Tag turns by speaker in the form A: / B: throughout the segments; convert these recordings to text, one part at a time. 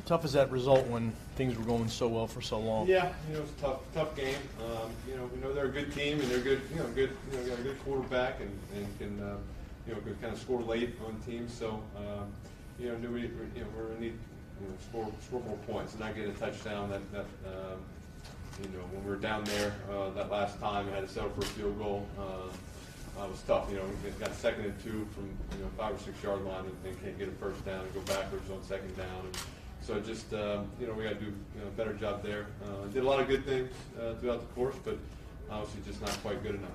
A: How tough is that result when things were going so well for so long?
B: Yeah, you know, it's a tough, tough game. Um, you know, we know they're a good team and they're good, you know, good, you know, got a good quarterback and, and can, uh, you know, can kind of score late on teams. So, um, you know, knew we, you know, we're gonna need, you know, score, score more points and not get a touchdown that, that, um, you know, when we were down there, uh, that last time, we had to settle for a field goal. Uh, uh, it was tough, you know, we got second and two from, you know, five or six yard line and, and can't get a first down and go backwards on second down. And so just, um, you know, we got to do you know, a better job there. Uh, did a lot of good things uh, throughout the course, but obviously just not quite good enough.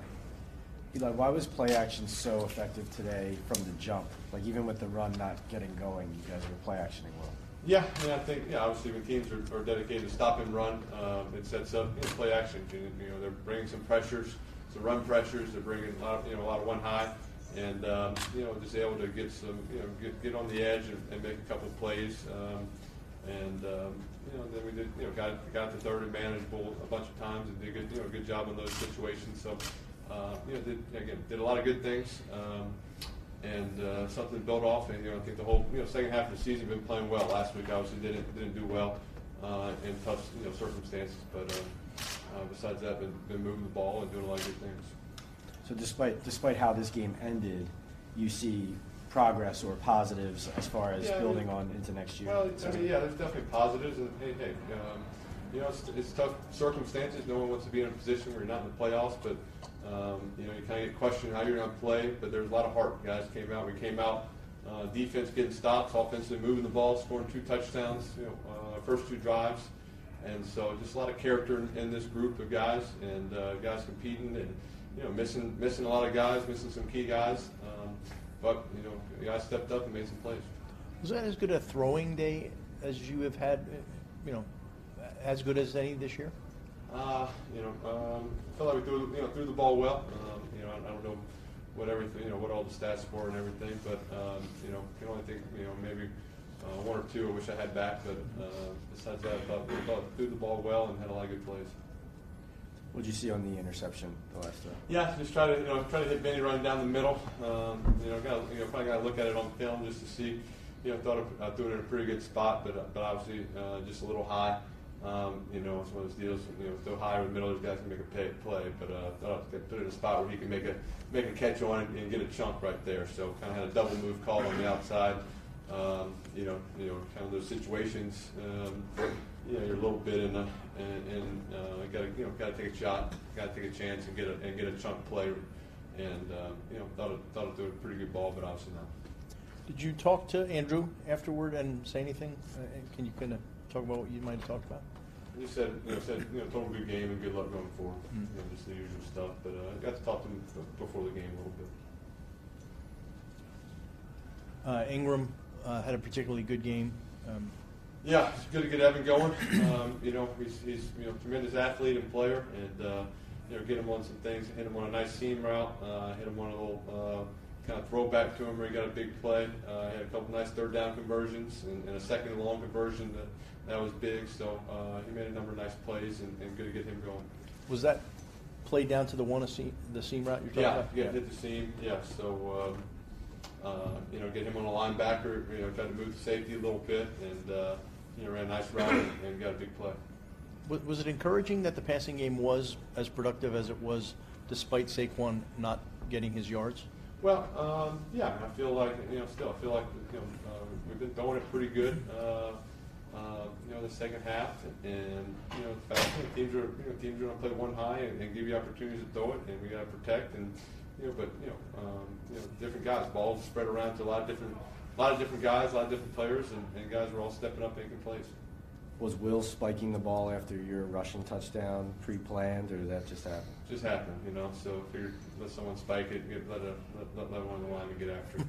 C: Eli, why was play action so effective today from the jump? Like even with the run not getting going, you guys were play actioning well.
B: Yeah, yeah, I think yeah. Obviously, when teams are, are dedicated to stop and run, um, it sets up you know, play action. You know, they're bringing some pressures, some run pressures. They're bringing a lot, of, you know, a lot of one high, and um, you know, just able to get some, you know, get, get on the edge and, and make a couple of plays. Um, and um, you know, then we did, you know, got got the third and manageable a bunch of times and did a good, you know, good job in those situations. So, uh, you know, did again did a lot of good things. Um, and uh, something built off. And you know, I think the whole you know second half of the season been playing well. Last week obviously didn't didn't do well uh, in tough you know circumstances, but um, uh, besides that, been been moving the ball and doing a lot of good things.
C: So despite despite how this game ended, you see progress or positives as far as
B: Yeah, I
C: building
B: mean-
C: on into next year.
B: Well, I mean, yeah, there's definitely positives, and hey, hey, um, you know, it's, it's tough circumstances. No one wants to be in a position where you're not in the playoffs, but um, you know, you kind of get questioned how you're going to play. But there's a lot of heart. Guys came out. We came out. Uh, defense getting stops, offensively moving the ball, scoring two touchdowns. You know, uh, first two drives, and so just a lot of character in, in this group of guys, and uh, guys competing, and you know, missing missing a lot of guys, missing some key guys. Um, but you know, guys stepped up and made some plays.
A: Was that as good a throwing day as you have had, you know, as good as any this year?
B: Uh, you know, um, I felt like we threw, you know, threw the ball well. Um, you know, I, I don't know what everything, you know, what all the stats were and everything, but um, you know, can only think, you know, maybe uh, one or two I wish I had back. But uh, besides that, I thought we thought threw the ball well and had a lot of good plays.
C: What did you see on the interception the last throw?
B: Yeah, just try to, you know, try to hit Benny running down the middle. Um, you know, got, you know, probably got to look at it on film just to see. You know, thought I threw it in a pretty good spot, but but obviously uh, just a little high. Um, you know, it's one of those deals. You know, so high in the middle, those guys can make a pay, play. But uh, thought I could put it in a spot where he can make a make a catch on it and get a chunk right there. So kind of had a double move call on the outside. Um, you know, you know, kind of those situations. Um, a little bit in a, and, and uh, got to you know got to take a shot, got to take a chance and get a and get a chunk play. And um, you know, thought it thought it threw a pretty good ball, but obviously not.
A: Did you talk to Andrew afterward and say anything? Uh, and can you kind of talk about what you might have talked about?
B: You said, you know, said, you know, total good game and good luck going forward.
A: Mm.
B: You know, just the usual stuff. But uh, I got to talk to him before the game a little bit.
A: Uh, Engram uh, had a particularly good game. Um,
B: Yeah, it's good to get Evan going. Um, you know, he's, he's you know tremendous athlete and player, and uh, you know get him on some things. Hit him on a nice seam route. Uh, hit him on a little uh, kind of throwback to him where he got a big play. Uh, had a couple nice third down conversions and, and a second and long conversion that that was big. So uh, he made a number of nice plays, and, and good to get him going.
A: was that played down to the one a seam, the seam route you're talking
B: Yeah,
A: about?
B: yeah, yeah, hit the seam. Yeah, so um, uh, you know, get him on a linebacker. You know, try to move the safety a little bit, and uh, you know, ran a nice route and, and got a big play.
A: Was, was it encouraging that the passing game was as productive as it was, despite Saquon not getting his yards?
B: Well, um, yeah, I feel like you know, still, I feel like you know, uh, we've been throwing it pretty good. Uh, uh, you know, the second half, and you know, the fact, know, teams are you know, teams are going to play one high and, and give you opportunities to throw it, and we got to protect, and you know, but you know, um, you know, different guys, balls spread around to a lot of different, a lot of different guys, a lot of different players, and, and guys were all stepping up, making plays.
C: Was Will spiking the ball after your rushing touchdown pre-planned, or did that just happen?
B: Just happened, you know. So figured let someone spike it, get, let a let, let, let one on the line and get after it.